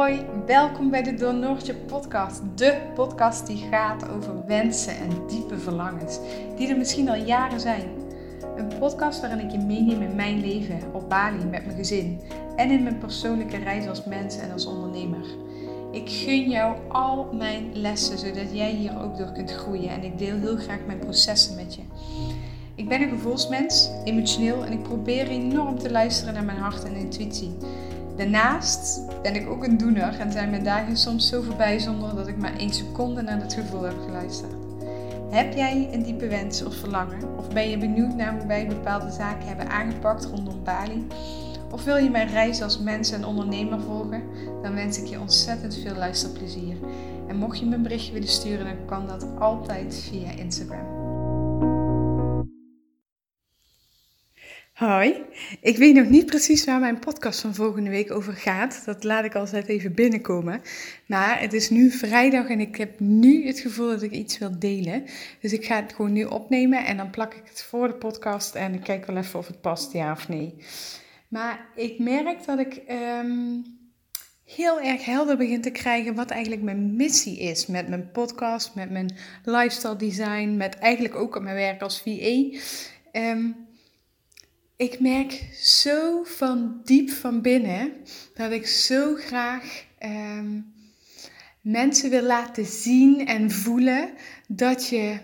Hoi, welkom bij de Doornoortje podcast. De podcast die gaat over wensen en diepe verlangens, die er misschien al jaren zijn. Een podcast waarin ik je meeneem in mijn leven op Bali met mijn gezin en in mijn persoonlijke reis als mens en als ondernemer. Ik gun jou al mijn lessen, zodat jij hier ook door kunt groeien en ik deel heel graag mijn processen met je. Ik ben een gevoelsmens, emotioneel en ik probeer enorm te luisteren naar mijn hart en intuïtie. Daarnaast ben ik ook een doener en zijn mijn dagen soms zo voorbij zonder dat ik maar één seconde naar het gevoel heb geluisterd. Heb jij een diepe wens of verlangen? Of ben je benieuwd naar hoe wij bepaalde zaken hebben aangepakt rondom Bali? Of wil je mijn reis als mens en ondernemer volgen? Dan wens ik je ontzettend veel luisterplezier. En mocht je me een berichtje willen sturen, dan kan dat altijd via Instagram. Hoi, ik weet nog niet precies waar mijn podcast van volgende week over gaat. Dat laat ik altijd even binnenkomen. Maar het is nu vrijdag en ik heb nu het gevoel dat ik iets wil delen. Dus ik ga het gewoon nu opnemen en dan plak ik het voor de podcast en ik kijk wel even of het past, ja of nee. Maar ik merk dat ik ehm, heel erg helder begin te krijgen wat eigenlijk mijn missie is met mijn podcast, met mijn lifestyle design, met eigenlijk ook mijn werk als VA. Um, ehm, ik merk zo van diep van binnen dat ik zo graag ehm, mensen wil laten zien en voelen dat je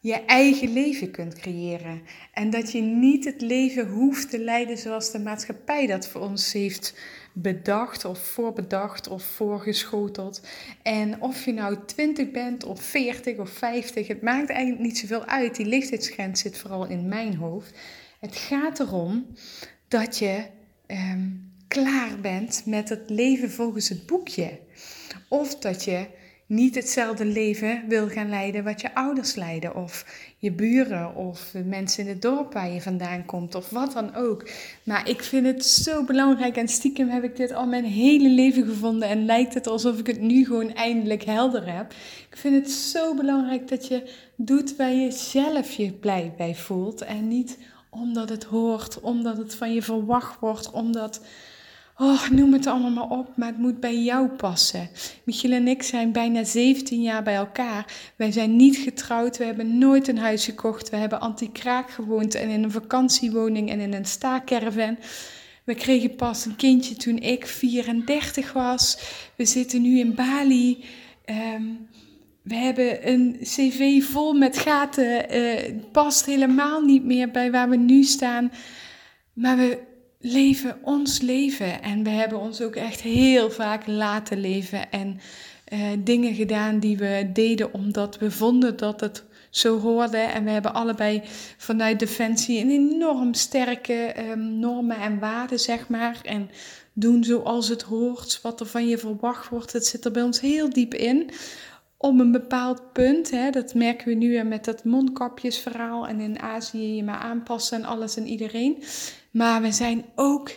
je eigen leven kunt creëren. En dat je niet het leven hoeft te leiden zoals de maatschappij dat voor ons heeft bedacht of voorbedacht of voorgeschoteld. En of je nou 20 bent of 40 of 50, het maakt eigenlijk niet zoveel uit. Die leeftijdsgrens zit vooral in mijn hoofd. Het gaat erom dat je ehm, klaar bent met het leven volgens het boekje. Of dat je niet hetzelfde leven wil gaan leiden wat je ouders leiden, of je buren, of de mensen in het dorp waar je vandaan komt, of wat dan ook. Maar ik vind het zo belangrijk en stiekem heb ik dit al mijn hele leven gevonden en lijkt het alsof ik het nu gewoon eindelijk helder heb. Ik vind het zo belangrijk dat je doet waar je zelf je blij bij voelt en niet omdat het hoort, omdat het van je verwacht wordt, omdat, oh, noem het allemaal maar op, maar het moet bij jou passen. Michiel en ik zijn bijna 17 jaar bij elkaar. Wij zijn niet getrouwd, we hebben nooit een huis gekocht, we hebben anti-kraak gewoond en in een vakantiewoning en in een staakerven. We kregen pas een kindje toen ik 34 was. We zitten nu in Bali. Um, we hebben een cv vol met gaten. Uh, past helemaal niet meer bij waar we nu staan. Maar we leven ons leven. En we hebben ons ook echt heel vaak laten leven. En uh, dingen gedaan die we deden omdat we vonden dat het zo hoorde. En we hebben allebei vanuit Defensie een enorm sterke um, normen en waarden, zeg maar. En doen zoals het hoort, wat er van je verwacht wordt. Het zit er bij ons heel diep in op een bepaald punt, hè, dat merken we nu met dat mondkapjesverhaal en in Azië je maar aanpassen en alles en iedereen. Maar we zijn ook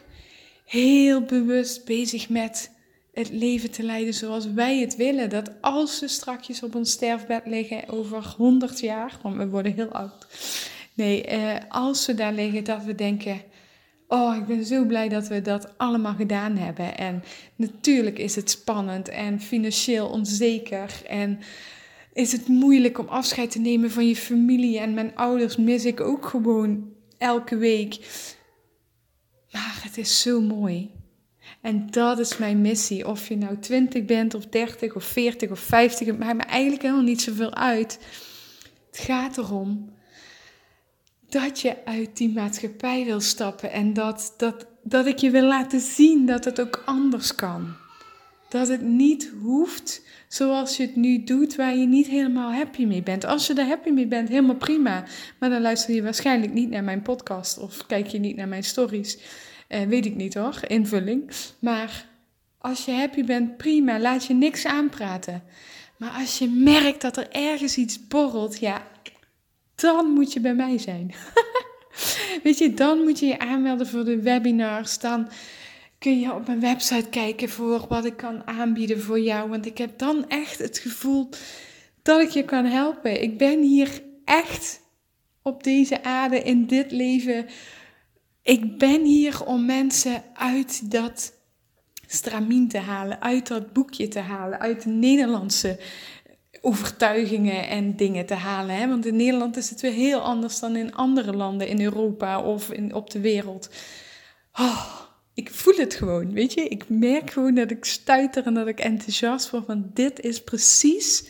heel bewust bezig met het leven te leiden zoals wij het willen. Dat als we strakjes op ons sterfbed liggen over 100 jaar, want we worden heel oud. Nee, eh, als we daar liggen, dat we denken, Oh, ik ben zo blij dat we dat allemaal gedaan hebben. En natuurlijk is het spannend en financieel onzeker. En is het moeilijk om afscheid te nemen van je familie. En mijn ouders mis ik ook gewoon elke week. Maar het is zo mooi. En dat is mijn missie. Of je nou 20 bent, of 30, of 40, of 50. Het maakt me eigenlijk helemaal niet zoveel uit. Het gaat erom dat je uit die maatschappij wil stappen en dat, dat, dat ik je wil laten zien dat het ook anders kan. Dat het niet hoeft zoals je het nu doet, waar je niet helemaal happy mee bent. Als je er happy mee bent, helemaal prima. Maar dan luister je waarschijnlijk niet naar mijn podcast of kijk je niet naar mijn stories. Eh, weet ik niet hoor, invulling. Maar als je happy bent, prima. Laat je niks aanpraten. Maar als je merkt dat er ergens iets borrelt, ja, dan moet je bij mij zijn. Weet je, dan moet je je aanmelden voor de webinars. Dan kun je op mijn website kijken voor wat ik kan aanbieden voor jou. Want ik heb dan echt het gevoel dat ik je kan helpen. Ik ben hier echt op deze aarde, in dit leven. Ik ben hier om mensen uit dat stramien te halen, uit dat boekje te halen, uit de Nederlandse overtuigingen en dingen te halen. Hè? Want in Nederland is het weer heel anders dan in andere landen in Europa of in, op de wereld. Oh, ik voel het gewoon, weet je. Ik merk gewoon dat ik stuiter en dat ik enthousiast word. Want dit is precies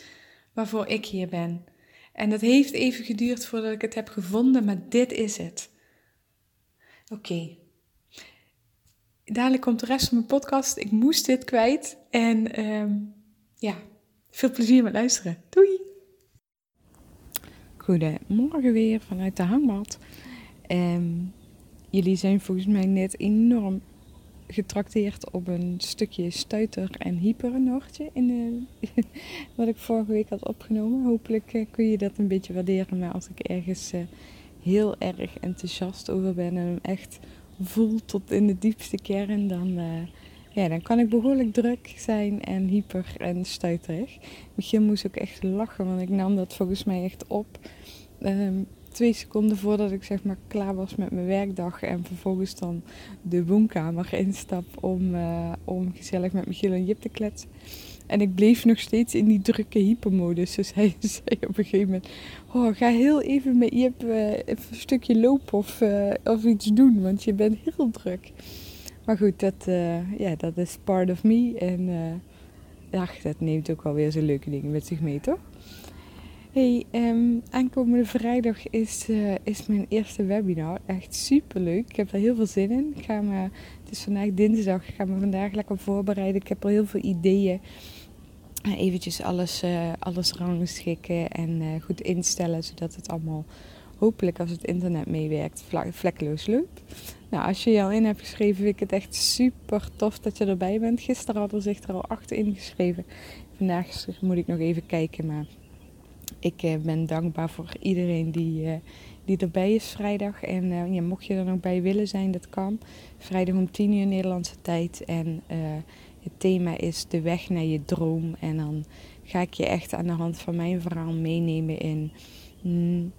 waarvoor ik hier ben. En het heeft even geduurd voordat ik het heb gevonden, maar dit is het. Oké. Dadelijk komt de rest van mijn podcast. Ik moest dit kwijt. En um, ja, veel plezier met luisteren. Doei! Goedemorgen weer vanuit de hangmat. Um, jullie zijn volgens mij net enorm getrakteerd op een stukje stuiter en hypernoortje in wat ik vorige week had opgenomen. Hopelijk uh, kun je dat een beetje waarderen. Maar als ik ergens uh, heel erg enthousiast over ben en hem echt voel tot in de diepste kern, dan, uh, ja, dan kan ik behoorlijk druk zijn en hyper en stuiterig. Michiel moest ook echt lachen, want ik nam dat volgens mij echt op. Um, twee seconden voordat ik zeg maar klaar was met mijn werkdag en vervolgens dan de woonkamer instap om, uh, om gezellig met Michiel en Jip te kletsen. En ik bleef nog steeds in die drukke hypermodus. Dus hij zei op een gegeven moment: oh, ga heel even met Jip uh, een stukje lopen of, uh, of iets doen, want je bent heel druk. Maar goed, dat, ja, dat is part of me. En ja, dat neemt ook wel weer zo leuke dingen met zich mee, toch? Hey, um, aankomende vrijdag is, uh, is mijn eerste webinar. Echt super leuk. Ik heb er heel veel zin in. Ik ga me, het is vandaag dinsdag. Ik ga me vandaag lekker voorbereiden. Ik heb er heel veel ideeën. Uh, eventjes alles, uh, alles rangschikken en goed instellen. Zodat het allemaal hopelijk als het internet meewerkt vlekkeloos loopt. Nou, als je je al in hebt geschreven, vind ik het echt super tof dat je erbij bent. Gisteren hadden zich er al acht ingeschreven. Vandaag moet ik nog even kijken, maar ik eh, ben dankbaar voor iedereen die, uh, die erbij is vrijdag. En uh, ja, mocht je er nog bij willen zijn, dat kan. Vrijdag om 10 uur Nederlandse tijd. En het thema is de weg naar je droom. En dan ga ik je echt aan de hand van mijn verhaal meenemen in... Mm,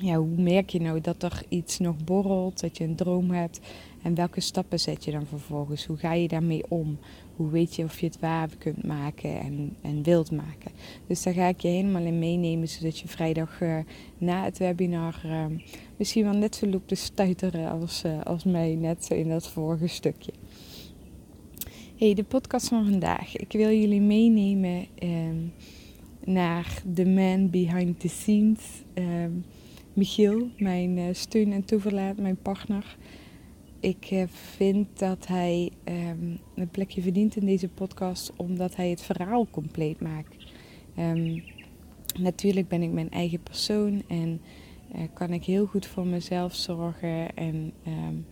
ja, hoe merk je nou dat er iets nog borrelt, dat je een droom hebt en welke stappen zet je dan vervolgens? Hoe ga je daarmee om? Hoe weet je of je het waar kunt maken en, en wilt maken? Dus daar ga ik je helemaal in meenemen, zodat je vrijdag uh, na het webinar uh, misschien wel net zo loopt te stuiteren als, uh, als mij net in dat vorige stukje. Hey, de podcast van vandaag. Ik wil jullie meenemen ehm, naar the man behind the scenes. Um, Michiel, mijn steun en toeverlaat, mijn partner ik eh, vind dat hij um, een plekje verdient in deze podcast omdat hij het verhaal compleet maakt. Um, natuurlijk ben ik mijn eigen persoon en uh, kan ik heel goed voor mezelf zorgen en um,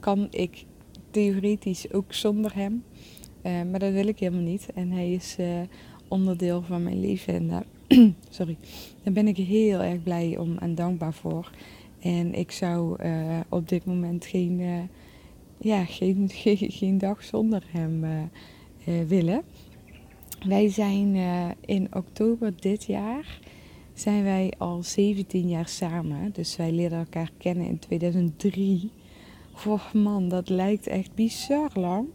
kan ik theoretisch ook zonder hem. Maar dat wil ik helemaal niet. En hij is onderdeel van mijn leven en daar, sorry, daar ben ik heel erg blij om en dankbaar voor. En ik zou uh, op dit moment geen, uh, ja, geen, geen, geen, dag zonder hem uh, willen. Wij zijn in oktober dit jaar zijn wij al 17 jaar samen. Dus wij leerden elkaar kennen in 2003. Oh man, dat lijkt echt bizar lang.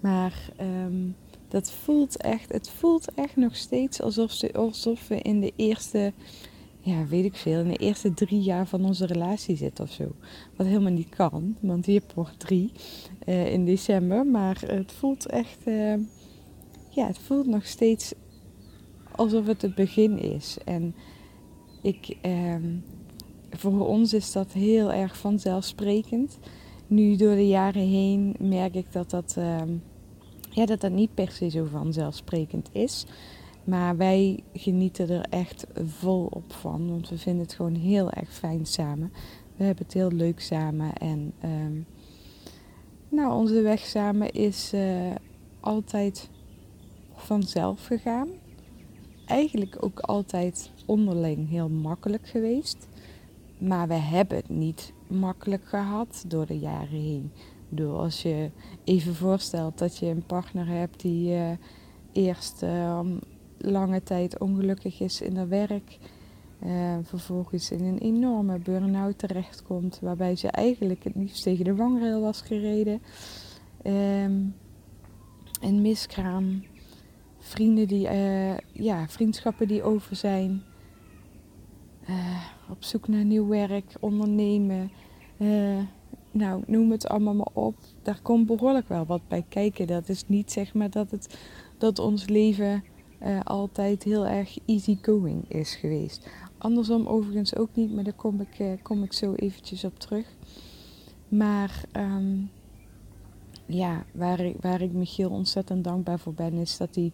Maar um, dat voelt echt, het voelt echt nog steeds alsof, alsof we in de eerste ja, weet ik veel, in de eerste drie jaar van onze relatie zit of zo. Wat helemaal niet kan, want je wordt drie uh, in december. Maar het voelt echt, uh, ja, het voelt nog steeds alsof het het begin is. En ik, uh, voor ons is dat heel erg vanzelfsprekend. Nu door de jaren heen merk ik dat dat, ehm, ja, dat, dat niet per se zo vanzelfsprekend is. Maar wij genieten er echt volop van. Want we vinden het gewoon heel erg fijn samen. We hebben het heel leuk samen. En um, nou, onze weg samen is uh, altijd vanzelf gegaan. Eigenlijk ook altijd onderling heel makkelijk geweest. Maar we hebben het niet makkelijk gehad door de jaren heen. Door als je even voorstelt dat je een partner hebt die uh, eerst uh, lange tijd ongelukkig is in haar werk. Uh, vervolgens in een enorme burn-out terechtkomt, waarbij ze eigenlijk het liefst tegen de vangrail was gereden. Um, en miskraam. Vrienden die, uh, ja, vriendschappen die over zijn. Op zoek naar nieuw werk, ondernemen. Nou, noem het allemaal maar op. Daar komt behoorlijk wel wat bij kijken. Dat is niet zeg maar dat, het, dat ons leven altijd heel erg easy going is geweest. Andersom overigens ook niet, maar daar kom ik, kom ik zo eventjes op terug. Maar um, ja, waar ik, waar ik Michiel ontzettend dankbaar voor ben, is dat hij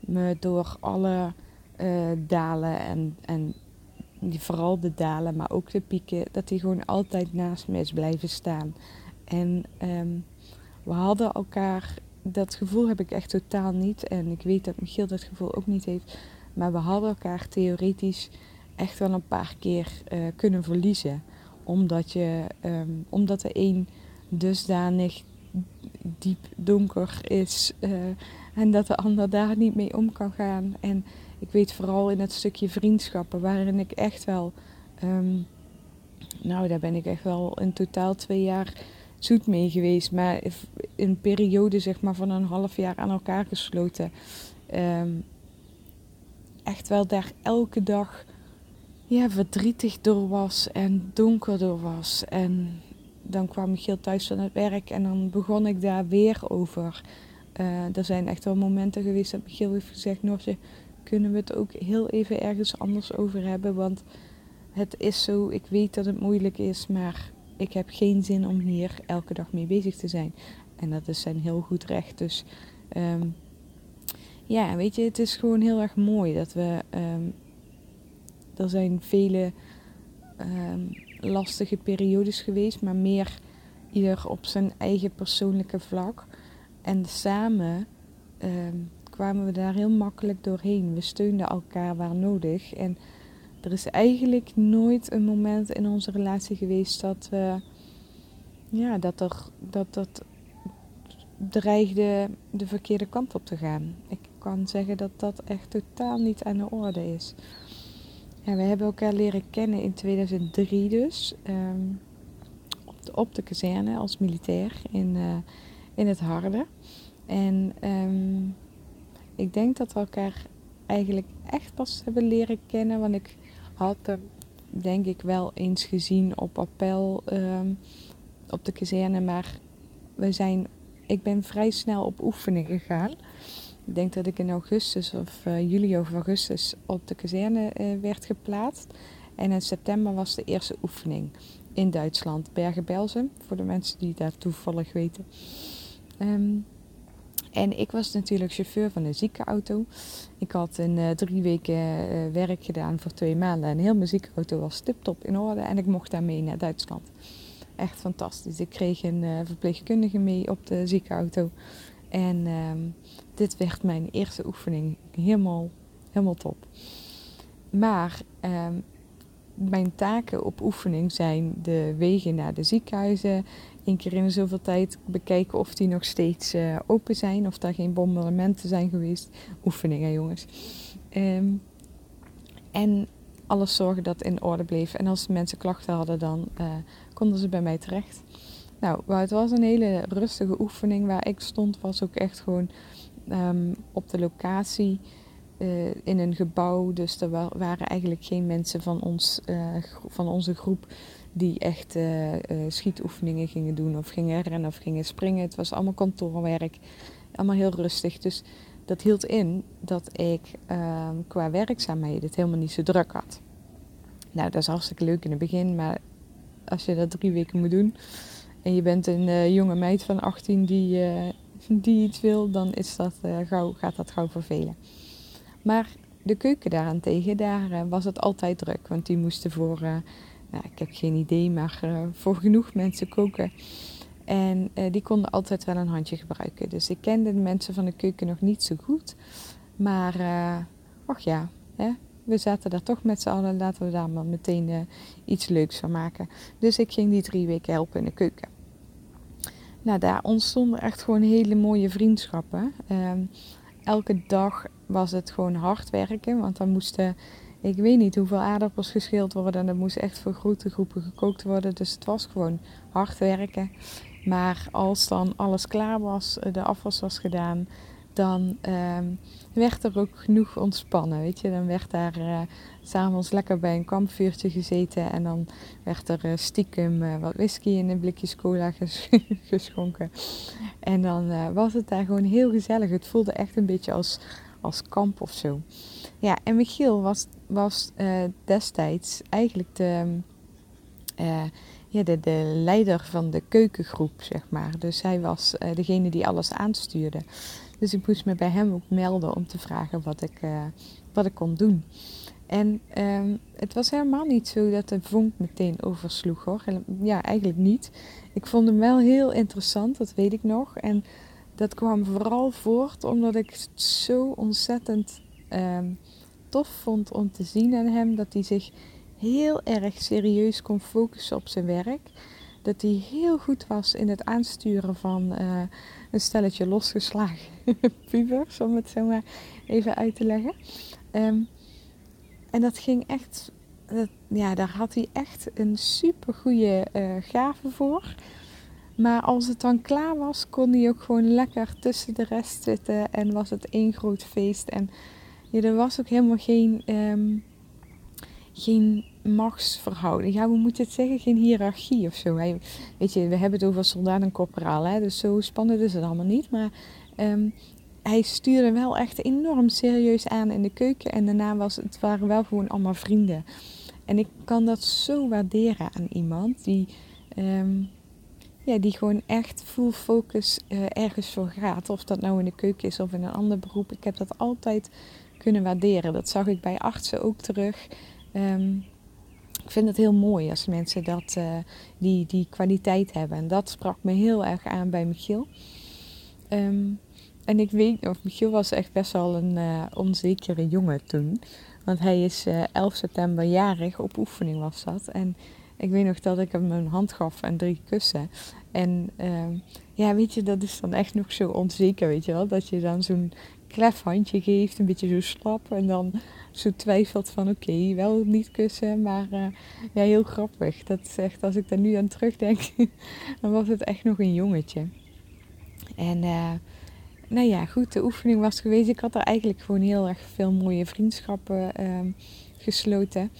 me door alle uh, dalen en, en vooral de dalen, maar ook de pieken, dat hij gewoon altijd naast me is blijven staan. En um, we hadden elkaar, dat gevoel heb ik echt totaal niet. En ik weet dat Michiel dat gevoel ook niet heeft. Maar we hadden elkaar theoretisch echt wel een paar keer uh, kunnen verliezen. Omdat, je, um, omdat de een dusdanig diep donker is uh, en dat de ander daar niet mee om kan gaan. En ik weet vooral in het stukje vriendschappen, waarin ik echt wel, um, nou daar ben ik echt wel in totaal twee jaar zoet mee geweest, maar in een periode zeg maar van een half jaar aan elkaar gesloten. Um, echt wel daar elke dag ja, verdrietig door was en donker door was. En dan kwam Michiel thuis van het werk en dan begon ik daar weer over. Uh, er zijn echt wel momenten geweest dat Michiel heeft gezegd: Noortje, kunnen we het ook heel even ergens anders over hebben? Want het is zo, ik weet dat het moeilijk is, maar ik heb geen zin om hier elke dag mee bezig te zijn. En dat is zijn heel goed recht. Dus um, ja, weet je, het is gewoon heel erg mooi dat we. Um, er zijn vele um, lastige periodes geweest, maar meer ieder op zijn eigen persoonlijke vlak. En samen ehm, kwamen we daar heel makkelijk doorheen. We steunden elkaar waar nodig. En er is eigenlijk nooit een moment in onze relatie geweest dat we, ja, dat er, dat dat dreigde de verkeerde kant op te gaan. Ik kan zeggen dat dat echt totaal niet aan de orde is. Ja, we hebben elkaar leren kennen in 2003 dus. Um, op, de, op de kazerne als militair in, uh, in het Harde. En um, ik denk dat we elkaar eigenlijk echt pas hebben leren kennen. Want ik had hem denk ik wel eens gezien op appel um, op de kazerne. Maar we zijn, ik ben vrij snel op oefening gegaan. Ik denk dat ik in augustus of uh, juli of augustus op de kazerne uh, werd geplaatst. En in september was de eerste oefening in Duitsland, Bergen-Belsen, voor de mensen die daar toevallig weten. Um, en ik was natuurlijk chauffeur van een ziekenauto. Ik had in uh, drie weken uh, werk gedaan voor twee maanden. En heel mijn ziekenauto was tip-top in orde. En ik mocht daarmee naar Duitsland. Echt fantastisch. Ik kreeg een uh, verpleegkundige mee op de ziekenauto. En um, dit werd mijn eerste oefening. Helemaal, helemaal top. Maar um, mijn taken op oefening zijn de wegen naar de ziekenhuizen. Eén keer in zoveel tijd bekijken of die nog steeds uh, open zijn. Of daar geen bombardementen zijn geweest. Oefeningen, jongens. Um, en alles zorgen dat in orde bleef. En als mensen klachten hadden, dan uh, konden ze bij mij terecht. Nou, het was een hele rustige oefening. Waar ik stond was ook echt gewoon um, op de locatie uh, in een gebouw. Dus er waren eigenlijk geen mensen van, ons, van onze groep die echt uh, schietoefeningen gingen doen of gingen rennen of gingen springen. Het was allemaal kantoorwerk, allemaal heel rustig. Dus dat hield in dat ik ehm, qua werkzaamheden het helemaal niet zo druk had. Nou, dat is hartstikke leuk in het begin, maar als je dat drie weken moet doen, en je bent een uh, jonge meid van 18 die, die iets wil, dan is dat, gauw, gaat dat gauw vervelen. Maar de keuken daarentegen, daar was het altijd druk. Want die moesten voor, ik heb geen idee, maar voor genoeg mensen koken. En die konden altijd wel een handje gebruiken. Dus ik kende de mensen van de keuken nog niet zo goed. Maar, ach ja, hè, we zaten daar toch met z'n allen. Laten we daar maar meteen iets leuks van maken. Dus ik ging die drie weken helpen in de keuken. Nou, daar ontstonden echt gewoon hele mooie vriendschappen. Um, elke dag was het gewoon hard werken, want dan moesten ik weet niet hoeveel aardappels geschild worden. En dat moest echt voor grote groepen gekookt worden. Dus het was gewoon hard werken. Maar als dan alles klaar was, de afwas was gedaan, dan ehm, werd er ook genoeg ontspannen. Weet je, dan werd daar uh, s'avonds lekker bij een kampvuurtje gezeten en dan werd er uh, stiekem wat whisky in een blikjes cola ges geschonken. En dan was het daar gewoon heel gezellig. Het voelde echt een beetje als, als kamp of zo. Ja, en Michiel was, was destijds eigenlijk de, ja, de, de leider van de keukengroep, zeg maar. Dus hij was degene die alles aanstuurde. Dus ik moest me bij hem ook melden om te vragen wat ik, wat ik kon doen. En um, het was helemaal niet zo dat de vonk meteen oversloeg hoor. Ja, eigenlijk niet. Ik vond hem wel heel interessant, dat weet ik nog. En dat kwam vooral voort omdat ik het zo ontzettend um, tof vond om te zien aan hem. Dat hij zich heel erg serieus kon focussen op zijn werk. Dat hij heel goed was in het aansturen van uh, een stelletje losgeslagen pubers, om het zo maar even uit te leggen. Um, en dat ging echt, ja, daar had hij echt een super goede uh, gave voor. Maar als het dan klaar was, kon hij ook gewoon lekker tussen de rest zitten en was het één groot feest. En ja, er was ook helemaal geen, um, geen machtsverhouding. Ja, we moeten het zeggen, geen hiërarchie of zo. weet je, we hebben het over soldaat en corporaal, hè, dus zo spannend is het allemaal niet. Maar um, hij stuurde wel echt enorm serieus aan in de keuken. En daarna was het waren wel gewoon allemaal vrienden. En ik kan dat zo waarderen aan iemand die, um, ja, die gewoon echt full focus uh, ergens voor gaat. Of dat nou in de keuken is of in een ander beroep. Ik heb dat altijd kunnen waarderen. Dat zag ik bij artsen ook terug. Um, ik vind het heel mooi als mensen dat, uh, die, die kwaliteit hebben. En dat sprak me heel erg aan bij Michiel. Um, en ik weet of Michiel was echt best wel een uh, onzekere jongen toen. Want hij is uh, eh, 11 september jarig, op oefening was dat. En ik weet nog dat ik hem een hand gaf en drie kussen. En uh, ja, weet je, dat is dan echt nog zo onzeker, weet je wel. Dat je dan zo'n klef handje geeft, een beetje zo slap. En dan zo twijfelt van oké, wel niet kussen. Maar uh, ja, heel grappig. Dat is echt, als ik daar nu aan terugdenk, dan was het echt nog een jongetje. En... Uh, nou ja, goed, de oefening was geweest. Ik had er eigenlijk gewoon heel erg veel mooie vriendschappen ehm, gesloten.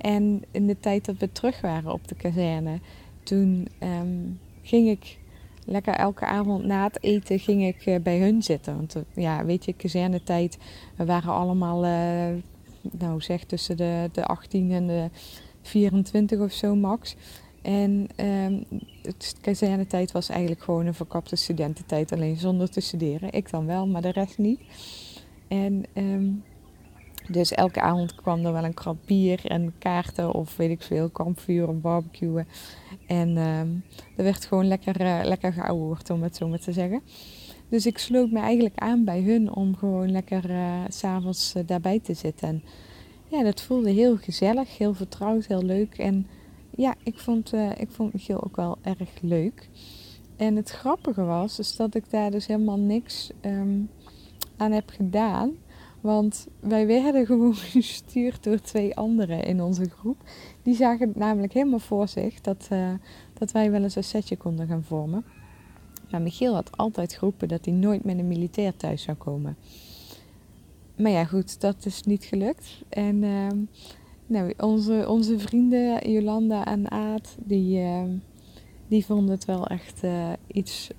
En in de tijd dat we terug waren op de kazerne, toen ehm, ging ik lekker elke avond na het eten ging ik uh, bij hun zitten. Want uh, ja, weet je, kazernetijd, we waren allemaal, uh, nou zeg, tussen de, de 18 en de 24 of zo max. En um, kazernetijd was eigenlijk gewoon een verkapte studententijd, alleen zonder te studeren. Ik dan wel, maar de rest niet. En um, dus elke avond kwam er wel een krab bier en kaarten of weet ik veel, kampvuur of barbecuen. En um, er werd gewoon lekker, uh, lekker geouwehoerd, om het zo maar te zeggen. Dus ik sloot me eigenlijk aan bij hun om gewoon lekker uh, s'avonds uh, daarbij te zitten. En ja, dat voelde heel gezellig, heel vertrouwd, heel leuk. En ja, ik vond, uh, ik vond Michiel ook wel erg leuk. En het grappige was, is dat ik daar dus helemaal niks um, aan heb gedaan. Want wij werden gewoon gestuurd door twee anderen in onze groep. Die zagen namelijk helemaal voor zich dat, uh, dat wij wel eens een setje konden gaan vormen. Maar Michiel had altijd geroepen dat hij nooit met een militair thuis zou komen. Maar ja, goed, dat is niet gelukt. En uh, nou, onze, onze vrienden Jolanda en Aad, die, uh, die vonden het wel echt uh, iets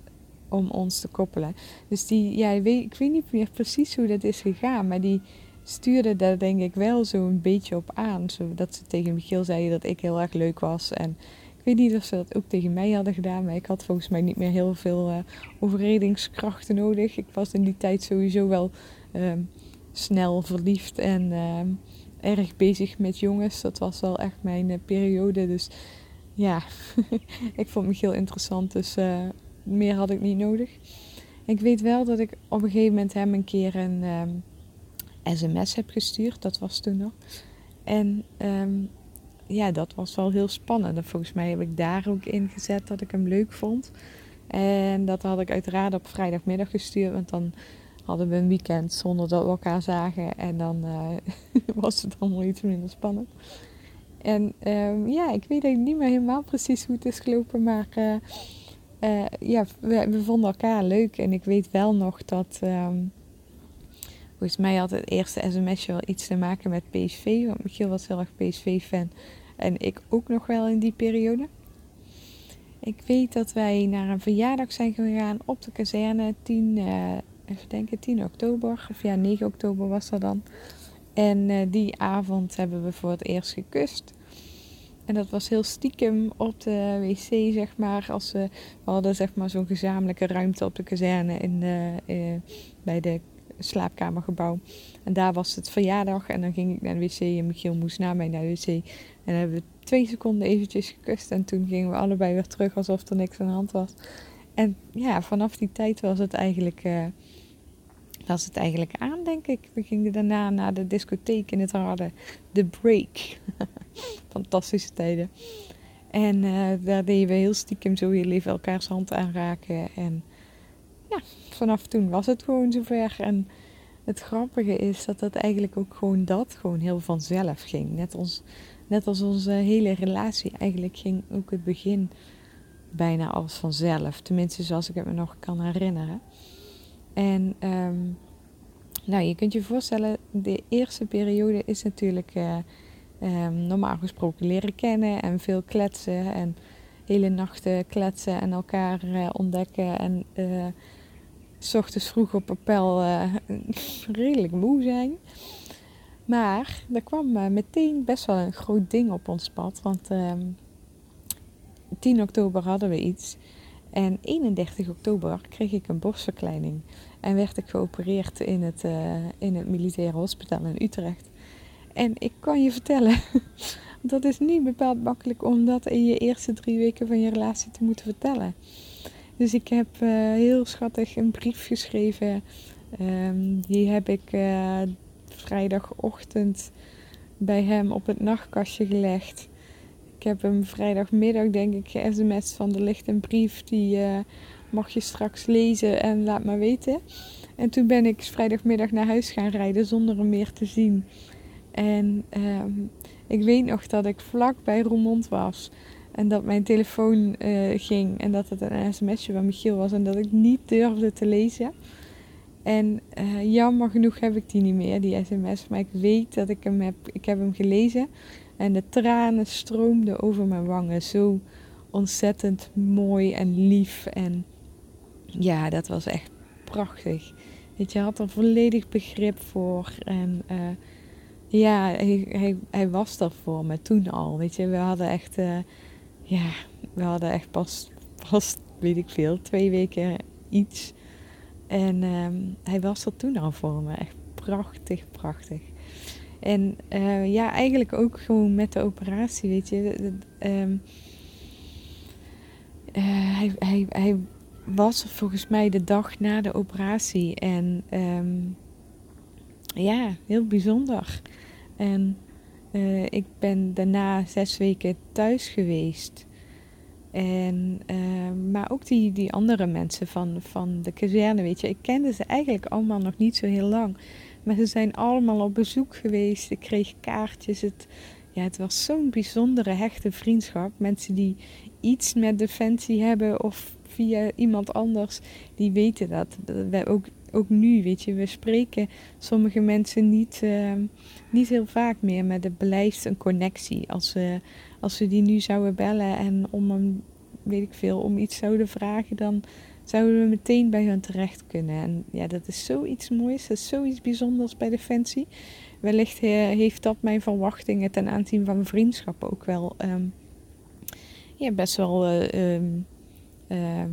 om ons te koppelen. Dus die, ja, ik weet, ik weet niet meer precies hoe dat is gegaan, maar die stuurde daar denk ik wel zo een beetje op aan. Zodat ze tegen Michiel zeiden dat ik heel erg leuk was. En ik weet niet of ze dat ook tegen mij hadden gedaan, maar ik had volgens mij niet meer heel veel uh, overredingskrachten nodig. Ik was in die tijd sowieso wel uh, snel verliefd en uh, erg bezig met jongens. Dat was wel echt mijn uh, periode. Dus ja, ik vond me heel interessant. Dus uh, meer had ik niet nodig. Ik weet wel dat ik op een gegeven moment hem een keer een sms heb gestuurd. Dat was toen nog. En um, ja, dat was wel heel spannend. En volgens mij heb ik daar ook in gezet dat ik hem leuk vond. En dat had ik uiteraard op vrijdagmiddag gestuurd. Want dan hadden we een weekend zonder dat we elkaar zagen. En dan was het allemaal iets minder spannend. En ehm, ja, ik weet eigenlijk niet meer helemaal precies hoe het is gelopen. Maar ja, we, vonden elkaar leuk. En ik weet wel nog dat... Ehm, volgens mij had het eerste sms'je wel iets te maken met PSV. Want Michiel was heel erg PSV-fan. En ik ook nog wel in die periode. Ik weet dat wij naar een verjaardag zijn gegaan op de kazerne 10, uh, even denken, 10 oktober. Of ja, 9 oktober was dat dan. En uh, die avond hebben we voor het eerst gekust. En dat was heel stiekem op de wc, zeg maar. Als we, we hadden zeg maar zo'n gezamenlijke ruimte op de kazerne in de, uh, bij de slaapkamergebouw. En daar was het verjaardag en dan ging ik naar de wc en Michiel moest na mij naar de wc. En dan hebben we twee seconden eventjes gekust en toen gingen we allebei weer terug alsof er niks aan de hand was. En ja, vanaf die tijd was het eigenlijk, uh, was het eigenlijk aan, denk ik. We gingen daarna naar de discotheek in het harde, de break. Fantastische tijden. En uh, daar deden we heel stiekem zo heel even elkaars hand aanraken. En ja, vanaf toen was het gewoon zover. En het grappige is dat het eigenlijk ook gewoon dat gewoon heel vanzelf ging. Net als, net als onze hele relatie eigenlijk ging ook het begin bijna als vanzelf. Tenminste zoals ik het me nog kan herinneren. En um, nou, je kunt je voorstellen, de eerste periode is natuurlijk uh, um, normaal gesproken leren kennen en veel kletsen en hele nachten kletsen en elkaar uh, ontdekken en uh, s ochtends vroeg op appel redelijk moe zijn. Maar er kwam meteen best wel een groot ding op ons pad. Want uh, ehm, 10 oktober hadden we iets. En 31 oktober kreeg ik een borstverkleining. En werd ik geopereerd in het, uh, in het militaire hospitaal in Utrecht. En ik kan je vertellen, dat is niet bepaald makkelijk om dat in je eerste drie weken van je relatie te moeten vertellen. Dus ik heb uh, heel schattig een brief geschreven. Um, die heb ik uh, vrijdagochtend bij hem op het nachtkastje gelegd. Ik heb hem vrijdagmiddag denk ik ge-sms van er ligt een brief die uh, mag je straks lezen en laat maar weten. En toen ben ik vrijdagmiddag naar huis gaan rijden zonder hem meer te zien. En um, ik weet nog dat ik vlak bij Roermond was. En dat mijn telefoon uh, ging en dat het een sms'je van Michiel was en dat ik niet durfde te lezen. En uh, jammer genoeg heb ik die niet meer, die sms. Maar ik weet dat ik hem heb, ik heb hem gelezen. En de tranen stroomden over mijn wangen. Zo ontzettend mooi en lief. En ja, dat was echt prachtig. Je, had er volledig begrip voor. En uh, ja, hij, hij, hij was er voor me toen al. Weet je, we hadden echt ja, we hadden echt pas, pas, weet ik veel, twee weken iets. En um, hij was er toen al voor me. Echt prachtig, prachtig. En uh, ja, eigenlijk ook gewoon met de operatie, weet je. Um, uh, hij, hij, hij was volgens mij de dag na de operatie. En um, ja, heel bijzonder. En uh, ik ben daarna zes weken thuis geweest. En, uh, maar ook die, die andere mensen van, van de kazerne, weet je. Ik kende ze eigenlijk allemaal nog niet zo heel lang. Maar ze zijn allemaal op bezoek geweest. Ik kreeg kaartjes. Het, ja, het was zo'n bijzondere, hechte vriendschap. Mensen die iets met Defensie hebben of via iemand anders, die weten dat. Ook, ook nu, weet je, we spreken sommige mensen niet, uh, niet heel vaak meer, maar er blijft een connectie. Als we, als we die nu zouden bellen en om een, weet ik veel, om iets zouden vragen, dan zouden we meteen bij hun terecht kunnen. En ja, dat is zoiets moois, dat is zoiets bijzonders bij Defensie. Wellicht heeft dat mijn verwachtingen ten aanzien van vriendschap ook wel um, ja, best wel uh, um, uh,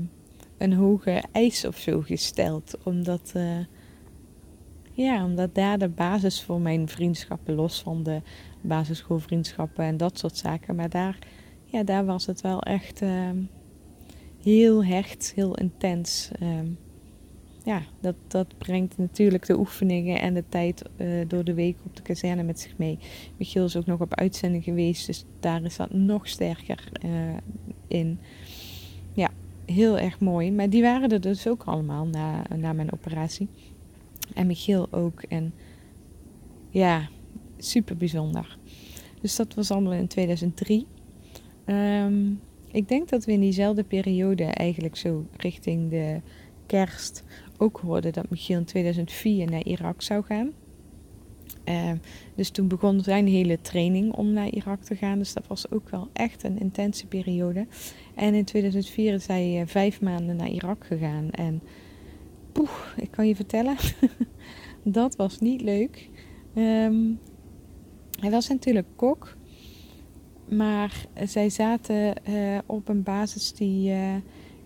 een hoge eis of zo gesteld. Omdat, uh, ja, omdat daar de basis voor mijn vriendschappen, los van de basisschoolvriendschappen en dat soort zaken. Maar daar, ja, daar was het wel echt heel hecht, heel intens. Uh, ja, dat, dat brengt natuurlijk de oefeningen en de tijd uh, door de week op de kazerne met zich mee. Michiel is ook nog op uitzending geweest, dus daar is dat nog sterker uh, in. Ja, heel erg mooi. Maar die waren er dus ook allemaal na, na mijn operatie. En Michiel ook. En ja, super bijzonder. Dus dat was allemaal in 2003. Ehm, ik denk dat we in diezelfde periode, eigenlijk zo richting de kerst, ook hoorden dat Michiel in 2004 naar Irak zou gaan. Ehm, dus toen begon zijn hele training om naar Irak te gaan. Dus dat was ook wel echt een intense periode. En in 2004 is hij uh, vijf maanden naar Irak gegaan. En poeh, ik kan je vertellen, dat was niet leuk. Ehm, hij was natuurlijk kok. Maar zij zaten uh, op een basis die, uh,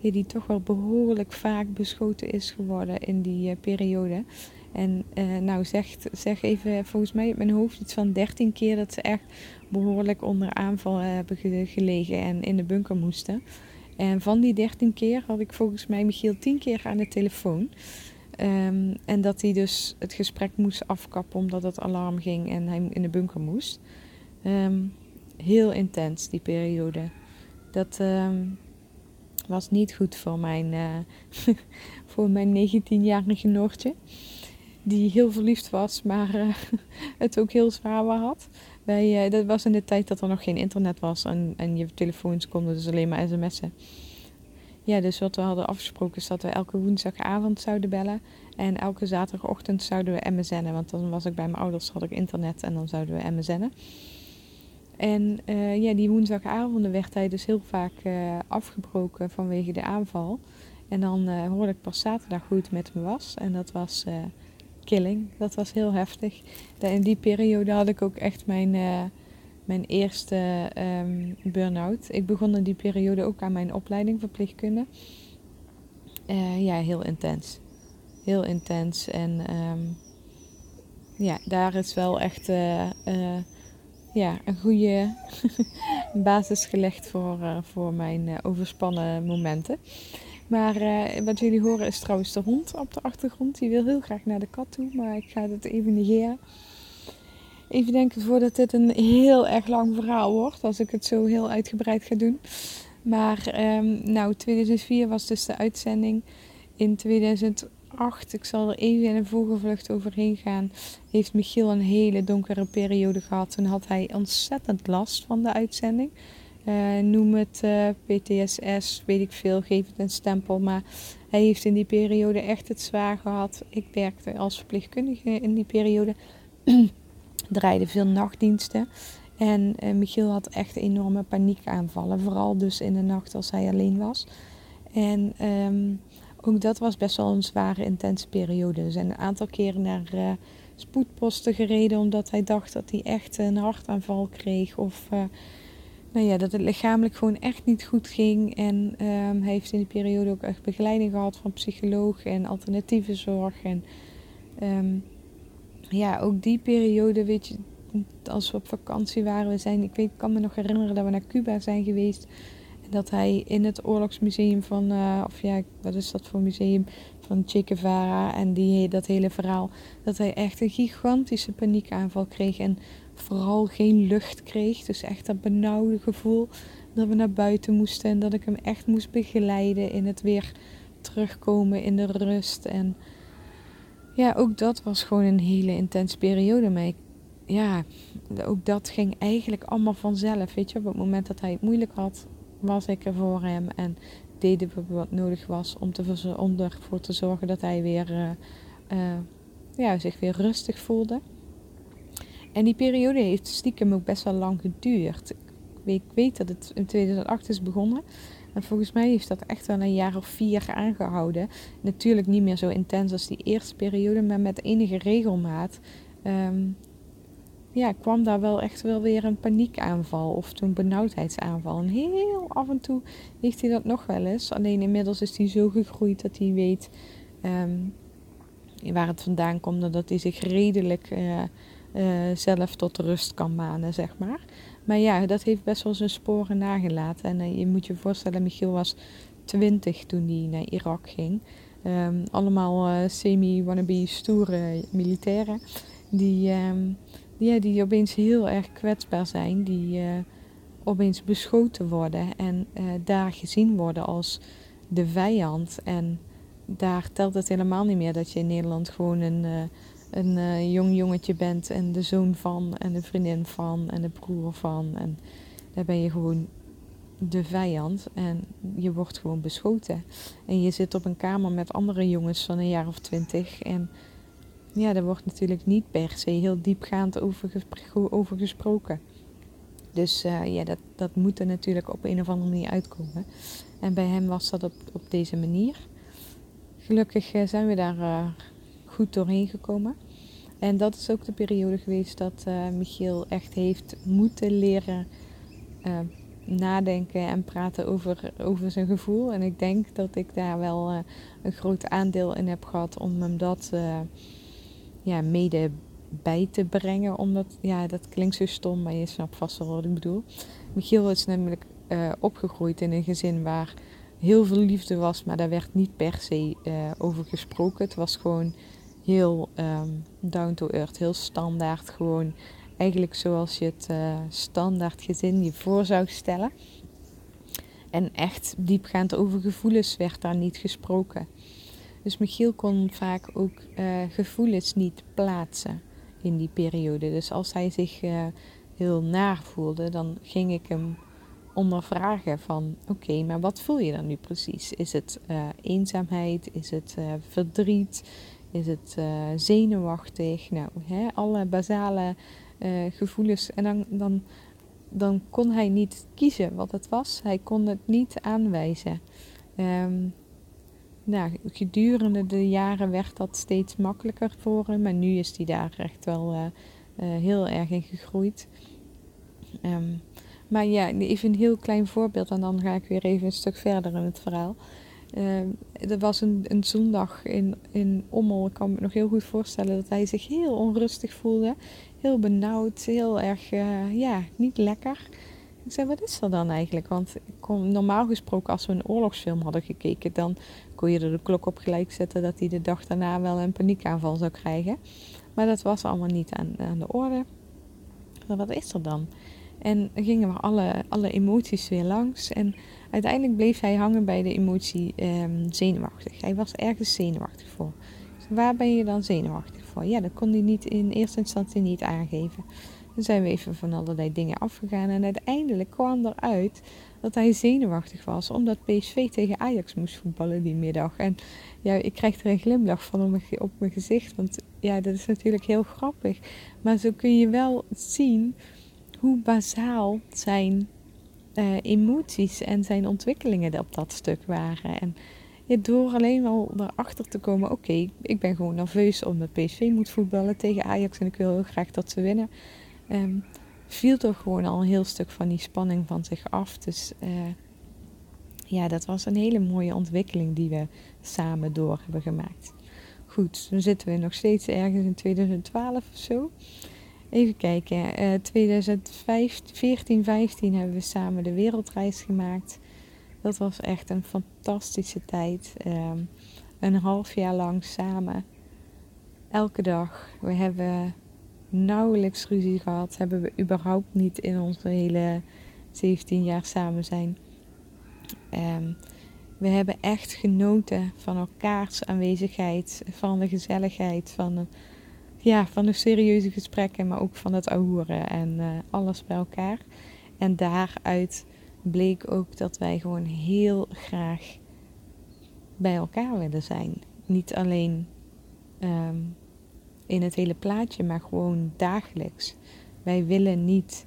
die toch wel behoorlijk vaak beschoten is geworden in die uh, periode. En nou zegt, zeg even volgens mij op mijn hoofd iets van 13 keer dat ze echt behoorlijk onder aanval hebben gelegen en in de bunker moesten. En van die 13 keer had ik volgens mij Michiel 10 keer aan de telefoon. Um, en dat hij dus het gesprek moest afkappen omdat het alarm ging en hij in de bunker moest. Um, heel intens die periode. Dat um, was niet goed voor mijn, uh, voor mijn 19-jarige Noortje. Die heel verliefd was, maar uh, het ook heel zwaar had. Wij, uh, dat was in de tijd dat er nog geen internet was en, en je telefoons konden dus alleen maar sms'en. Ja, dus wat we hadden afgesproken is dat we elke woensdagavond zouden bellen. En elke zaterdagochtend zouden we MSN'en. Want dan was ik bij mijn ouders, had ik internet en dan zouden we MSN'en. En uh, ja, die woensdagavonden werd hij dus heel vaak uh, afgebroken vanwege de aanval. En dan uh, hoorde ik pas zaterdag hoe het met me was. En dat was killing. Dat was heel heftig. In die periode had ik ook echt mijn, mijn eerste um, burn-out. Ik begon in die periode ook aan mijn opleiding verpleegkunde. ja, heel intens. Heel intens. En um, ja, daar is wel echt ja, een goede basis gelegd voor, uh, voor mijn uh, overspannen momenten. Maar uh, wat jullie horen is trouwens de hond op de achtergrond. Die wil heel graag naar de kat toe, maar ik ga het even negeren. Even denken voordat dit een heel erg lang verhaal wordt, als ik het zo heel uitgebreid ga doen. Maar um, nou, 2004 was dus de uitzending. In 2000 8, ik zal er even in een vogelvlucht overheen gaan, heeft Michiel een hele donkere periode gehad. Toen had hij ontzettend last van de uitzending. Uh, noem het uh, eh, PTSS, weet ik veel, geef het een stempel. Maar hij heeft in die periode echt het zwaar gehad. Ik werkte als verpleegkundige in die periode, draaide veel nachtdiensten. En uh, Michiel had echt enorme paniekaanvallen, vooral dus in de nacht als hij alleen was. En um, ook dat was best wel een zware, intense periode. We zijn een aantal keren naar uh, spoedposten gereden omdat hij dacht dat hij echt een hartaanval kreeg. Of uh, nou ja, dat het lichamelijk gewoon echt niet goed ging. En um, hij heeft in die periode ook echt begeleiding gehad van psycholoog en alternatieve zorg. En um, ja, ook die periode, weet je, als we op vakantie waren, we zijn, ik weet, ik kan me nog herinneren dat we naar Cuba zijn geweest dat hij in het oorlogsmuseum van, uh, of ja, wat is dat voor museum, van Che en die, dat hele verhaal, dat hij echt een gigantische paniekaanval kreeg en vooral geen lucht kreeg. Dus echt dat benauwde gevoel dat we naar buiten moesten en dat ik hem echt moest begeleiden in het weer terugkomen in de rust. En ja, ook dat was gewoon een hele intense periode. Maar ja, ook dat ging eigenlijk allemaal vanzelf. Weet je, op het moment dat hij het moeilijk had, was ik er voor hem en deden we wat nodig was om, te, ervoor te zorgen dat hij weer, uh, uh, ja, zich weer rustig voelde. En die periode heeft stiekem ook best wel lang geduurd. Ik weet, ik weet dat het in 2008 is begonnen. En volgens mij heeft dat echt wel een jaar of vier aangehouden. Natuurlijk niet meer zo intens als die eerste periode, maar met enige regelmaat. Um, ja, kwam daar wel echt wel weer een paniekaanval of een benauwdheidsaanval. En heel af en toe heeft hij dat nog wel eens. Alleen inmiddels is hij zo gegroeid dat hij weet um, waar het vandaan komt. Dat hij zich redelijk uh, uh, zelf tot rust kan manen, zeg maar. Maar ja, dat heeft best wel zijn sporen nagelaten. En uh, je moet je voorstellen, Michiel was 20 toen hij naar Irak ging. Um, allemaal semi-wannabe stoere militairen. Die... Um, ja, die opeens heel erg kwetsbaar zijn, die uh, opeens beschoten worden en uh, daar gezien worden als de vijand. En daar telt het helemaal niet meer dat je in Nederland gewoon een, uh, een jong jongetje bent en de zoon van en de vriendin van en de broer van. En daar ben je gewoon de vijand en je wordt gewoon beschoten. En je zit op een kamer met andere jongens van een jaar of twintig en ja, daar wordt natuurlijk niet per se heel diepgaand over, gesproken. Dus uh, ja, dat, dat moet er natuurlijk op een of andere manier uitkomen. En bij hem was dat op, op deze manier. Gelukkig uh, zijn we daar uh, goed doorheen gekomen. En dat is ook de periode geweest dat Michiel echt heeft moeten leren nadenken en praten over, over zijn gevoel. En ik denk dat ik daar wel een groot aandeel in heb gehad om hem dat ja, mede bij te brengen. Omdat, ja, dat klinkt zo stom, maar je snapt vast wel wat ik bedoel. Michiel is namelijk uh, opgegroeid in een gezin waar heel veel liefde was, maar daar werd niet per se uh, over gesproken. Het was gewoon heel um, down to earth, heel standaard. Gewoon eigenlijk zoals je het uh, standaard gezin je voor zou stellen. En echt diepgaand over gevoelens werd daar niet gesproken. Dus Michiel kon vaak ook uh, gevoelens niet plaatsen in die periode. Dus als hij zich uh, heel naar voelde, dan ging ik hem ondervragen van oké, maar wat voel je dan nu precies? Is het uh, eenzaamheid? Is het verdriet? Is het zenuwachtig? Nou, hè, alle basale gevoelens. En dan, dan, dan kon hij niet kiezen wat het was. Hij kon het niet aanwijzen. Um, nou, gedurende de jaren werd dat steeds makkelijker voor hem. En nu is hij daar echt wel uh, uh, heel erg in gegroeid. Um, maar ja, even een heel klein voorbeeld en dan ga ik weer even een stuk verder in het verhaal. Uh, er was een, een zondag in, in Ommel. Ik kan me nog heel goed voorstellen dat hij zich heel onrustig voelde. Heel benauwd, heel erg, uh, ja, niet lekker. Ik zei, wat is er dan eigenlijk? Want normaal gesproken, als we een oorlogsfilm hadden gekeken, dan kon je er de klok op gelijk zetten dat hij de dag daarna wel een paniekaanval zou krijgen. Maar dat was allemaal niet aan, aan de orde. Wat is er dan? En gingen we alle, alle emoties weer langs. En uiteindelijk bleef hij hangen bij de emotie um, zenuwachtig. Hij was ergens zenuwachtig voor. Waar ben je dan zenuwachtig voor? Ja, dat kon hij niet in eerste instantie niet aangeven. Dan zijn we even van allerlei dingen afgegaan. En uiteindelijk kwam eruit dat hij zenuwachtig was. Omdat PSV tegen Ajax moest voetballen die middag. En ja, ik krijg er een glimlach van op mijn, gezicht. Want ja, dat is natuurlijk heel grappig. Maar zo kun je wel zien hoe bazaal zijn uh, emoties en zijn ontwikkelingen op dat stuk waren. En door alleen al erachter te komen, oké, ik ben gewoon nerveus omdat PSV moet voetballen tegen Ajax en ik wil heel graag dat ze winnen um, viel toch gewoon al een heel stuk van die spanning van zich af. Dus uh, ja, dat was een hele mooie ontwikkeling die we samen door hebben gemaakt. Goed, dan zitten we nog steeds ergens in 2012 of zo. Even kijken, uh, 2014, 15 hebben we samen de wereldreis gemaakt. Dat was echt een fantastische tijd. Um, een half jaar lang samen. Elke dag. We hebben nauwelijks ruzie gehad. Hebben we überhaupt niet in onze hele 17 jaar samen zijn. Um, we hebben echt genoten van elkaars aanwezigheid, van de gezelligheid, van, de, ja, van de serieuze gesprekken, maar ook van het ahoeren en uh, alles bij elkaar. En daaruit bleek ook dat wij gewoon heel graag bij elkaar willen zijn. Niet alleen um, in het hele plaatje, maar gewoon dagelijks. Wij willen niet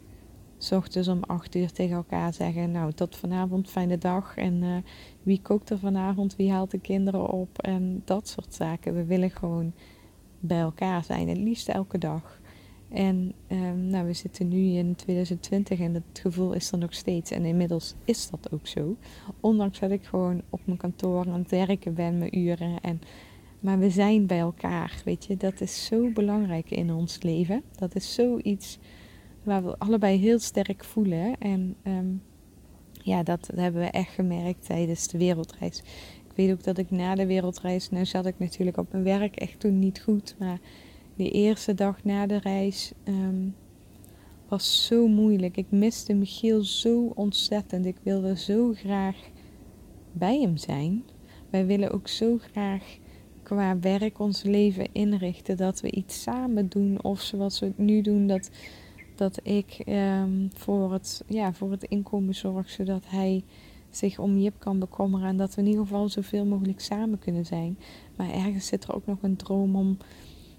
s ochtends om acht uur tegen elkaar zeggen: Nou, tot vanavond fijne dag. En uh, wie kookt er vanavond? Wie haalt de kinderen op? En dat soort zaken. We willen gewoon bij elkaar zijn, het liefst elke dag. En um, nou, we zitten nu in 2020 en het gevoel is er nog steeds. En inmiddels is dat ook zo. Ondanks dat ik gewoon op mijn kantoor aan het werken ben, mijn uren. En maar we zijn bij elkaar, weet je. Dat is zo belangrijk in ons leven. Dat is zoiets waar we allebei heel sterk voelen. En um, ja, dat hebben we echt gemerkt tijdens de wereldreis. Ik weet ook dat ik na de wereldreis, nou zat ik natuurlijk op mijn werk echt toen niet goed. Maar de eerste dag na de reis um, was zo moeilijk. Ik miste Michiel zo ontzettend. Ik wilde zo graag bij hem zijn. wij willen ook zo graag qua werk ons leven inrichten. Dat we iets samen doen. Of zoals we het nu doen, dat, dat ik ehm, voor, het, ja, voor het inkomen zorg. Zodat hij zich om Jip kan bekommeren. En dat we in ieder geval zoveel mogelijk samen kunnen zijn. Maar ergens zit er ook nog een droom om,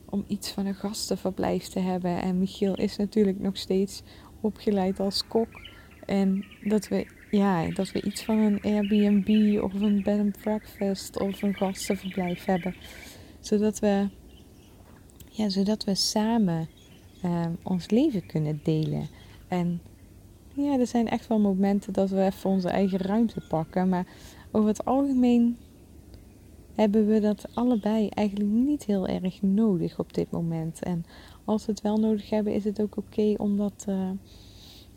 om iets van een gastenverblijf te hebben. En Michiel is natuurlijk nog steeds opgeleid als kok. En dat we, ja, dat we iets van een Airbnb of een bed and breakfast of een gastenverblijf hebben. Zodat we, ja, zodat we samen ehm, ons leven kunnen delen. En ja, er zijn echt wel momenten dat we even onze eigen ruimte pakken. Maar over het algemeen hebben we dat allebei eigenlijk niet heel erg nodig op dit moment. En als we het wel nodig hebben, is het ook oké om dat... Uh,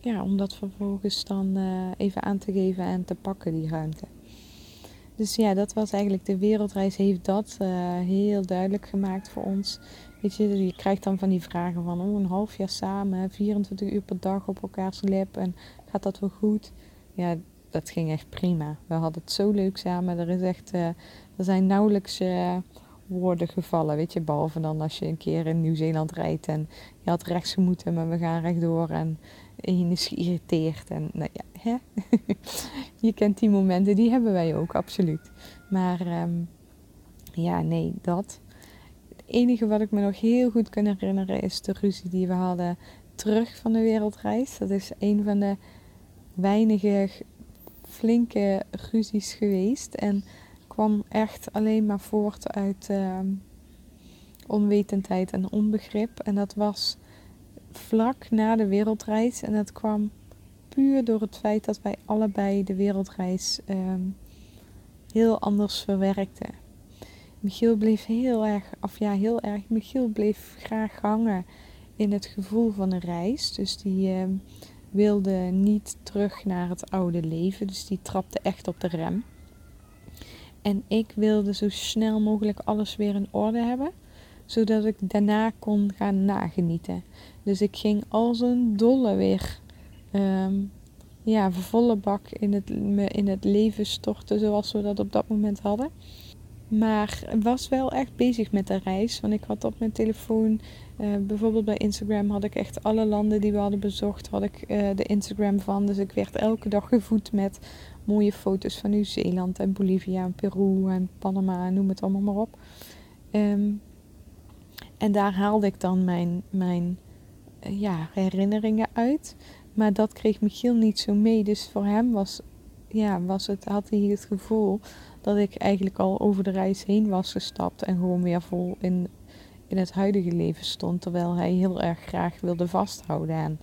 ja, om dat vervolgens dan uh, even aan te geven en te pakken, die ruimte. Dus ja, dat was eigenlijk de wereldreis, heeft dat uh, heel duidelijk gemaakt voor ons. Weet je, je krijgt dan van die vragen van oh, een half jaar samen, 24 uur per dag op elkaars lip en gaat dat wel goed? Ja, dat ging echt prima. We hadden het zo leuk samen. Er is echt, uh, er zijn nauwelijks woorden gevallen, weet je, behalve dan als je een keer in Nieuw-Zeeland rijdt en je had rechts moeten, maar we gaan rechtdoor en je is geïrriteerd. En nou ja, hè? je kent die momenten, die hebben wij ook, absoluut. Maar um, ja, nee, dat. Het enige wat ik me nog heel goed kan herinneren is de ruzie die we hadden terug van de wereldreis. Dat is een van de weinige flinke ruzies geweest. En kwam echt alleen maar voort uit um, onwetendheid en onbegrip. En dat was vlak na de wereldreis. En dat kwam puur door het feit dat wij allebei de wereldreis ehm, heel anders verwerkten. Michiel bleef heel erg, of ja, heel erg, Michiel bleef graag hangen in het gevoel van een reis. Dus die ehm, wilde niet terug naar het oude leven. Dus die trapte echt op de rem. En ik wilde zo snel mogelijk alles weer in orde hebben zodat ik daarna kon gaan nagenieten. Dus ik ging als een dolle weer um, ja, volle bak in het, in het leven storten zoals we dat op dat moment hadden. Maar was wel echt bezig met de reis. Want ik had op mijn telefoon, uh, bijvoorbeeld bij Instagram, had ik echt alle landen die we hadden bezocht, had ik uh, de Instagram van. Dus ik werd elke dag gevoed met mooie foto's van Nieuw-Zeeland en Bolivia en Peru en Panama, noem het allemaal maar op. Um, en daar haalde ik dan mijn, mijn eh, ja, herinneringen uit. Maar dat kreeg Michiel niet zo mee. Dus voor hem was, ja, was het, had hij het gevoel dat ik eigenlijk al over de reis heen was gestapt. En gewoon weer vol in, in het huidige leven stond. Terwijl hij heel erg graag wilde vasthouden aan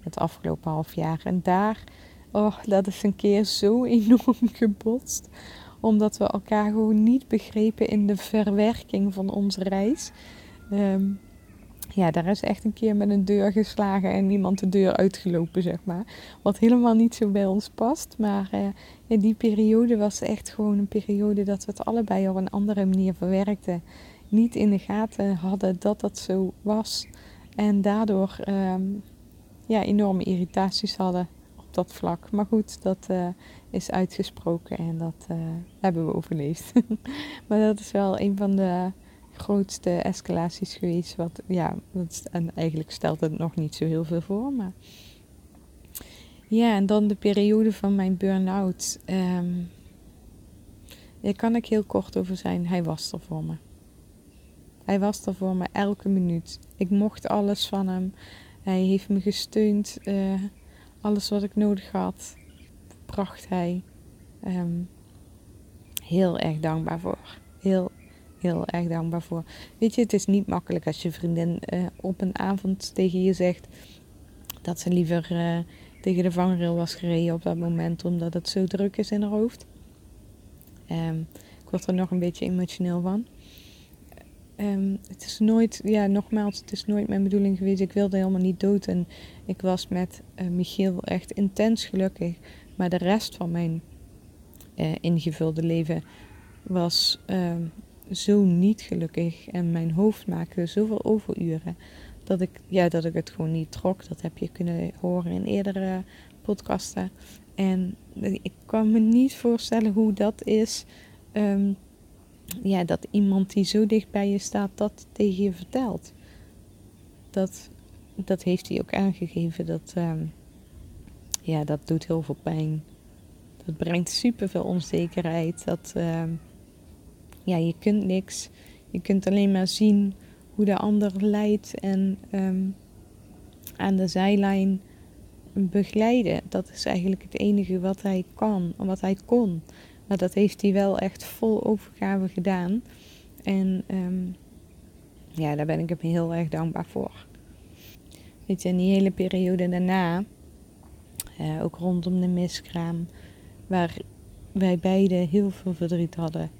het afgelopen half jaar. En daar, oh, dat is een keer zo enorm gebotst. Omdat we elkaar gewoon niet begrepen in de verwerking van onze reis. Um, ja, daar is echt een keer met een deur geslagen en niemand de deur uitgelopen, zeg maar. Wat helemaal niet zo bij ons past. Maar in die periode was echt gewoon een periode dat we het allebei op een andere manier verwerkten. Niet in de gaten hadden dat dat zo was. En daardoor um, ja, enorme irritaties hadden op dat vlak. Maar goed, dat uh, is uitgesproken en dat uh, hebben we overleefd. maar dat is wel een van de grootste escalaties geweest. Wat, ja, en eigenlijk stelt het nog niet zo heel veel voor. Maar ja, en dan de periode van mijn burn-out. Um, daar kan ik heel kort over zijn. Hij was er voor me. Hij was er voor me elke minuut. Ik mocht alles van hem. Hij heeft me gesteund. Uh, alles wat ik nodig had, bracht hij. Um, heel erg dankbaar voor. Heel heel erg dankbaar voor. Weet je, het is niet makkelijk als je vriendin uh, op een avond tegen je zegt dat ze liever uh, tegen de vangrail was gereden op dat moment, omdat het zo druk is in haar hoofd. Um, ik word er nog een beetje emotioneel van. Um, het is nooit, ja, nogmaals, het is nooit mijn bedoeling geweest. Ik wilde helemaal niet dood en ik was met uh, Michiel echt intens gelukkig. Maar de rest van mijn ingevulde leven was ehm, zo niet gelukkig en mijn hoofd maakte zoveel overuren dat ik, ja, dat ik het gewoon niet trok. Dat heb je kunnen horen in eerdere podcasten. En ik kan me niet voorstellen hoe dat is ehm, ja, dat iemand die zo dicht bij je staat dat tegen je vertelt. Dat, dat heeft hij ook aangegeven. Dat, ehm, ja, dat doet heel veel pijn. Dat brengt super veel onzekerheid. Dat, ehm, ja, je kunt niks. Je kunt alleen maar zien hoe de ander lijdt en aan de zijlijn begeleiden. Dat is eigenlijk het enige wat hij kan, wat hij kon. Maar dat heeft hij wel echt vol overgave gedaan. En ehm, ja, daar ben ik hem heel erg dankbaar voor. Weet je, die hele periode daarna, uh, ook rondom de miskraam, waar wij beiden heel veel verdriet hadden.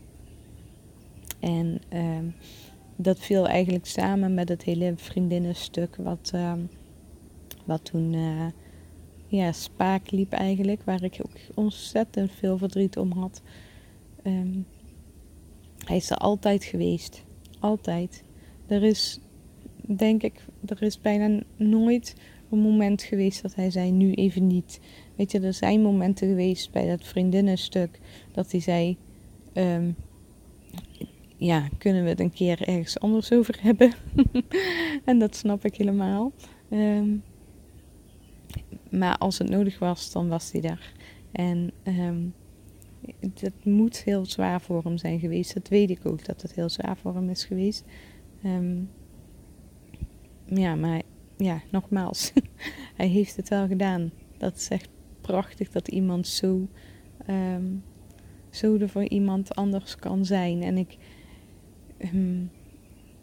En ehm, dat viel eigenlijk samen met het hele vriendinnenstuk wat, uh, wat toen uh, ja, spaak liep eigenlijk, waar ik ook ontzettend veel verdriet om had. Ehm, hij is er altijd geweest. Altijd. Er is, denk ik, er is bijna nooit een moment geweest dat hij zei, nu even niet. Weet je, er zijn momenten geweest bij dat vriendinnenstuk dat hij zei, ehm, ja, kunnen we het een keer ergens anders over hebben? en dat snap ik helemaal. Um, maar als het nodig was, dan was hij daar. En um, dat moet heel zwaar voor hem zijn geweest. Dat weet ik ook, dat het heel zwaar voor hem is geweest. Um, ja, maar ja, nogmaals, hij heeft het wel gedaan. Dat is echt prachtig dat iemand zo, zo er voor iemand anders kan zijn. En ik, um,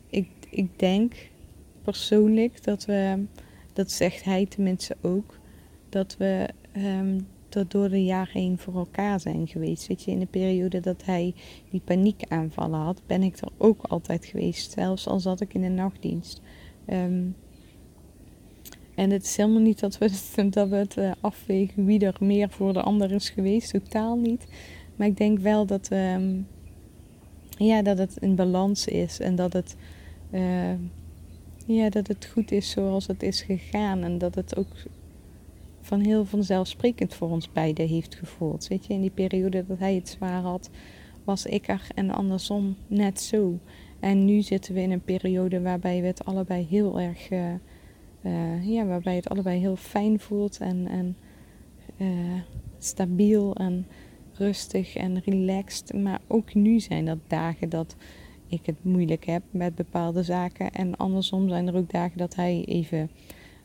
ik, ik denk persoonlijk dat we, dat zegt hij tenminste ook, dat we um, door de jaren heen voor elkaar zijn geweest. Weet je, in de periode dat hij die paniekaanvallen had, ben ik er ook altijd geweest. Zelfs al zat ik in de nachtdienst. Um, en het is helemaal niet dat we, dat we het uh, afwegen wie er meer voor de ander is geweest. Totaal niet. Maar ik denk wel dat, um, ja, dat het in balans is. En dat het, uh, ja, dat het goed is zoals het is gegaan. En dat het ook van heel vanzelfsprekend voor ons beiden heeft gevoeld. Weet je, in die periode dat hij het zwaar had, was ik er en andersom net zo. En nu zitten we in een periode waarbij we het allebei heel erg, uh, ja, waarbij het allebei heel fijn voelt en, en stabiel en rustig en relaxed. Maar ook nu zijn dat dagen dat ik het moeilijk heb met bepaalde zaken. En andersom zijn er ook dagen dat hij even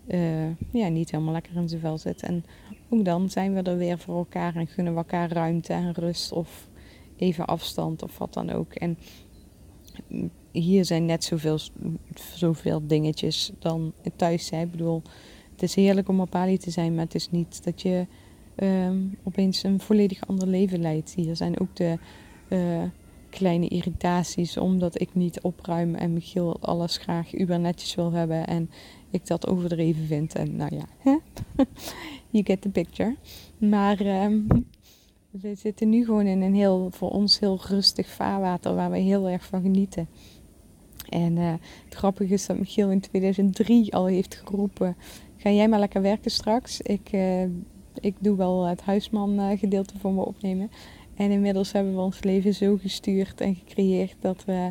uh, ja, niet helemaal lekker in zijn vel zit. En ook dan zijn we er weer voor elkaar en gunnen we elkaar ruimte en rust of even afstand of wat dan ook. En hier zijn net zoveel, zoveel dingetjes dan thuis zijn. Ik bedoel, het is heerlijk om op Bali te zijn, maar het is niet dat je um, opeens een volledig ander leven leidt. Hier zijn ook de uh, kleine irritaties omdat ik niet opruim en Michiel alles graag uber netjes wil hebben en ik dat overdreven vind. En nou ja, you get the picture. Maar um, we zitten nu gewoon in een heel, voor ons heel rustig vaarwater waar we heel erg van genieten. En uh, het grappige is dat Michiel in 2003 al heeft geroepen: Ga jij maar lekker werken straks? Ik, uh, ik doe wel het huisman uh, gedeelte voor me opnemen. En inmiddels hebben we ons leven zo gestuurd en gecreëerd dat we,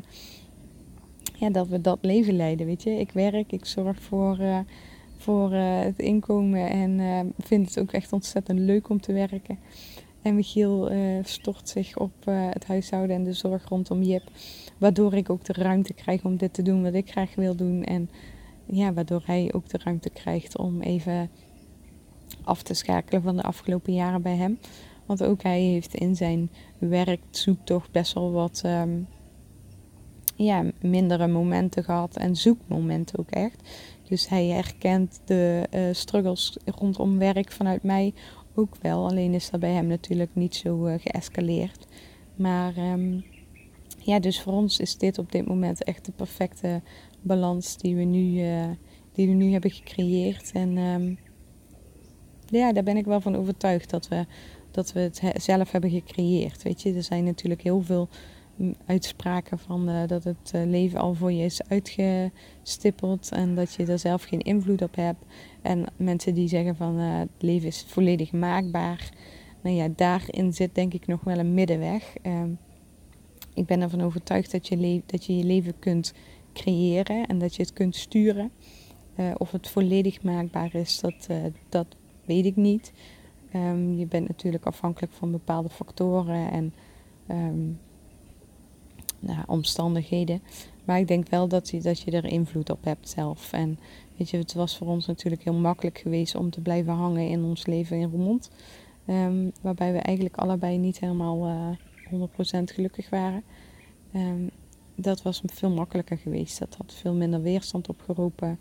ja, dat, we dat leven leiden. Weet je, ik werk, ik zorg voor, uh, voor uh, het inkomen en vind het ook echt ontzettend leuk om te werken. En Michiel stort zich op het huishouden en de zorg rondom Jip. Waardoor ik ook de ruimte krijg om dit te doen wat ik graag wil doen. En ja, waardoor hij ook de ruimte krijgt om even af te schakelen van de afgelopen jaren bij hem. Want ook hij heeft in zijn werkzoektocht best wel wat um, ja, mindere momenten gehad. En zoekmomenten ook echt. Dus hij herkent de uh, struggles rondom werk vanuit mij ook wel. Alleen is dat bij hem natuurlijk niet zo uh, geëscaleerd. Maar um, ja, dus voor ons is dit op dit moment echt de perfecte balans die we nu, uh, die we nu hebben gecreëerd. En um, ja, daar ben ik wel van overtuigd dat we dat we het zelf hebben gecreëerd. Weet je, er zijn natuurlijk heel veel mm, uitspraken van uh, dat het uh, leven al voor je is uitgestippeld en dat je er zelf geen invloed op hebt. En mensen die zeggen van uh, het leven is volledig maakbaar. Nou ja, daarin zit denk ik nog wel een middenweg. Ehm, ik ben ervan overtuigd dat je, dat je je leven kunt creëren en dat je het kunt sturen. Of het volledig maakbaar is, dat, dat weet ik niet. Um, je bent natuurlijk afhankelijk van bepaalde factoren en um, nou, omstandigheden. Maar ik denk wel dat je, dat je er invloed op hebt zelf. En weet je, het was voor ons natuurlijk heel makkelijk geweest om te blijven hangen in ons leven in Roermond. Um, waarbij we eigenlijk allebei niet helemaal uh, eh, 100% gelukkig waren. Dat was veel makkelijker geweest. Dat had veel minder weerstand opgeroepen.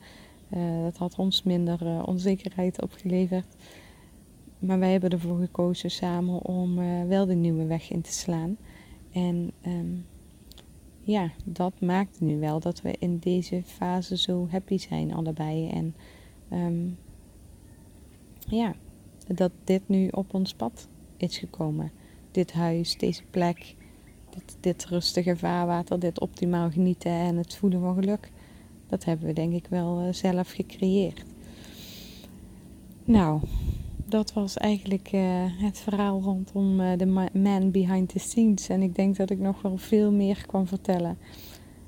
Uh, dat had ons minder uh, onzekerheid opgeleverd. Maar wij hebben ervoor gekozen samen om wel de nieuwe weg in te slaan. En um, ja, dat maakt nu wel dat we in deze fase zo happy zijn, allebei. En um, ja, dat dit nu op ons pad is gekomen. Dit huis, deze plek, dit, dit rustige vaarwater, dit optimaal genieten en het voelen van geluk. Dat hebben we denk ik wel uh, zelf gecreëerd. Nou, dat was eigenlijk uh, het verhaal rondom uh, de man behind the scenes. En ik denk dat ik nog wel veel meer kan vertellen.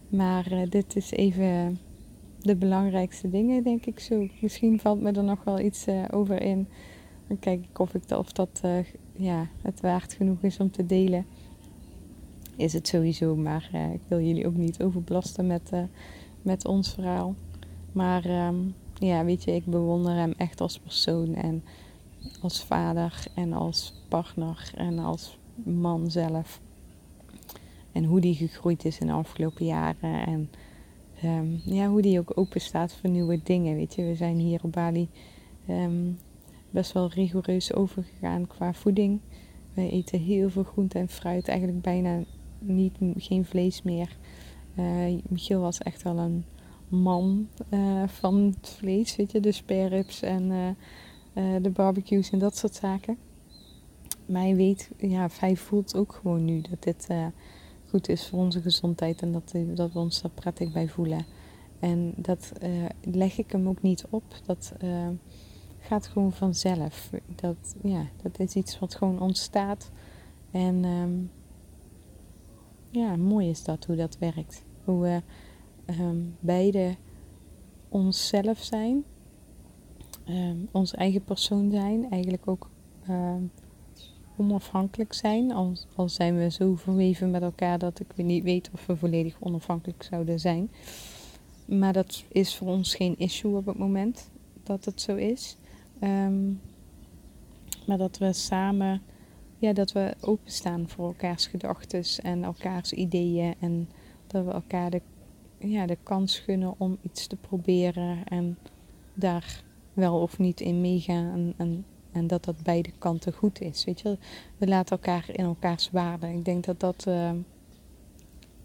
Maar dit is even de belangrijkste dingen, denk ik zo. Misschien valt me er nog wel iets over in. Dan kijk ik of, ik of dat ja, het waard genoeg is om te delen. Is het sowieso, maar ik wil jullie ook niet overbelasten met, met ons verhaal. Maar um, ja, weet je, ik bewonder hem echt als persoon. En als vader en als partner en als man zelf. En hoe die gegroeid is in de afgelopen jaren. En um, ja, hoe die ook open staat voor nieuwe dingen. Weet je, we zijn hier op Bali um, best wel rigoureus overgegaan qua voeding. We eten heel veel groente en fruit, eigenlijk bijna niet, geen vlees meer. Uh, Michiel was echt wel een man uh, van het vlees, weet je, de spareribs en uh, de barbecues en dat soort zaken. Maar je weet, ja, hij voelt ook gewoon nu dat dit goed is voor onze gezondheid en dat, dat we ons daar prettig bij voelen. En dat leg ik hem ook niet op. Dat gaat gewoon vanzelf. Dat, ja, dat is iets wat gewoon ontstaat. En um, ja, mooi is dat hoe dat werkt. Hoe we um, beide onszelf zijn um, ons eigen persoon zijn. Eigenlijk ook um, onafhankelijk zijn. Al, al zijn we zo verweven met elkaar dat ik niet weet of we volledig onafhankelijk zouden zijn. Maar dat is voor ons geen issue op het moment dat het zo is. Maar dat we samen, ja, dat we openstaan voor elkaars gedachten en elkaars ideeën. En dat we elkaar de, ja, de kans gunnen om iets te proberen en daar wel of niet in meegaan en, en, dat dat beide kanten goed is. Weet je, we laten elkaar in elkaars waarde. Ik denk dat dat, uh,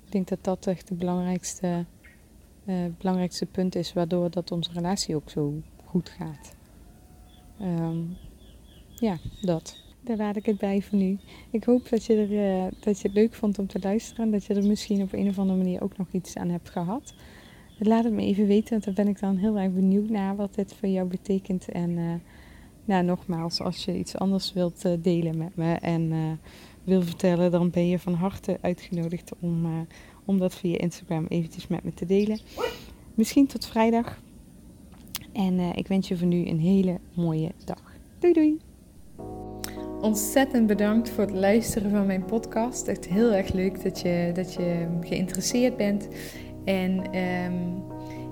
ik denk dat, dat echt het belangrijkste, uh, belangrijkste punt is waardoor dat onze relatie ook zo goed gaat. Um, ja, dat. Daar laat ik het bij voor nu. Ik hoop dat je, er, uh, dat je het leuk vond om te luisteren. En dat je er misschien op een of andere manier ook nog iets aan hebt gehad. Laat het me even weten, want daar ben ik dan heel erg benieuwd naar wat dit voor jou betekent. En uh, nou, nogmaals, als je iets anders wilt uh, delen met me en wil vertellen, dan ben je van harte uitgenodigd om, om dat via Instagram eventjes met me te delen. Misschien tot vrijdag. En ik wens je voor nu een hele mooie dag. Doei doei! Ontzettend bedankt voor het luisteren van mijn podcast. Echt heel erg leuk dat je, dat je geïnteresseerd bent. En um,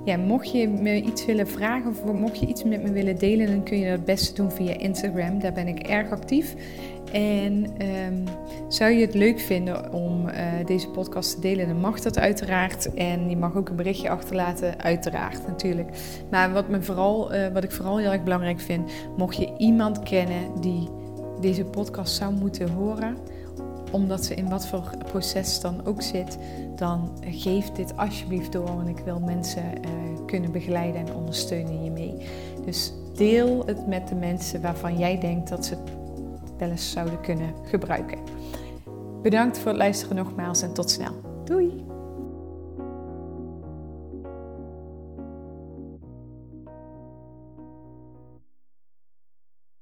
ja, mocht je me iets willen vragen of mocht je iets met me willen delen, dan kun je dat het beste doen via Instagram. Daar ben ik erg actief. En um, zou je het leuk vinden om uh, deze podcast te delen, dan mag dat uiteraard. En je mag ook een berichtje achterlaten, uiteraard natuurlijk. Maar wat, me vooral, uh, wat ik vooral heel erg belangrijk vind, mocht je iemand kennen die deze podcast zou moeten horen omdat ze in wat voor proces dan ook zit, dan geef dit alsjeblieft door. Want ik wil mensen uh, kunnen begeleiden en ondersteunen je mee. Dus deel het met de mensen waarvan jij denkt dat ze het wel eens zouden kunnen gebruiken. Bedankt voor het luisteren nogmaals en tot snel. Doei!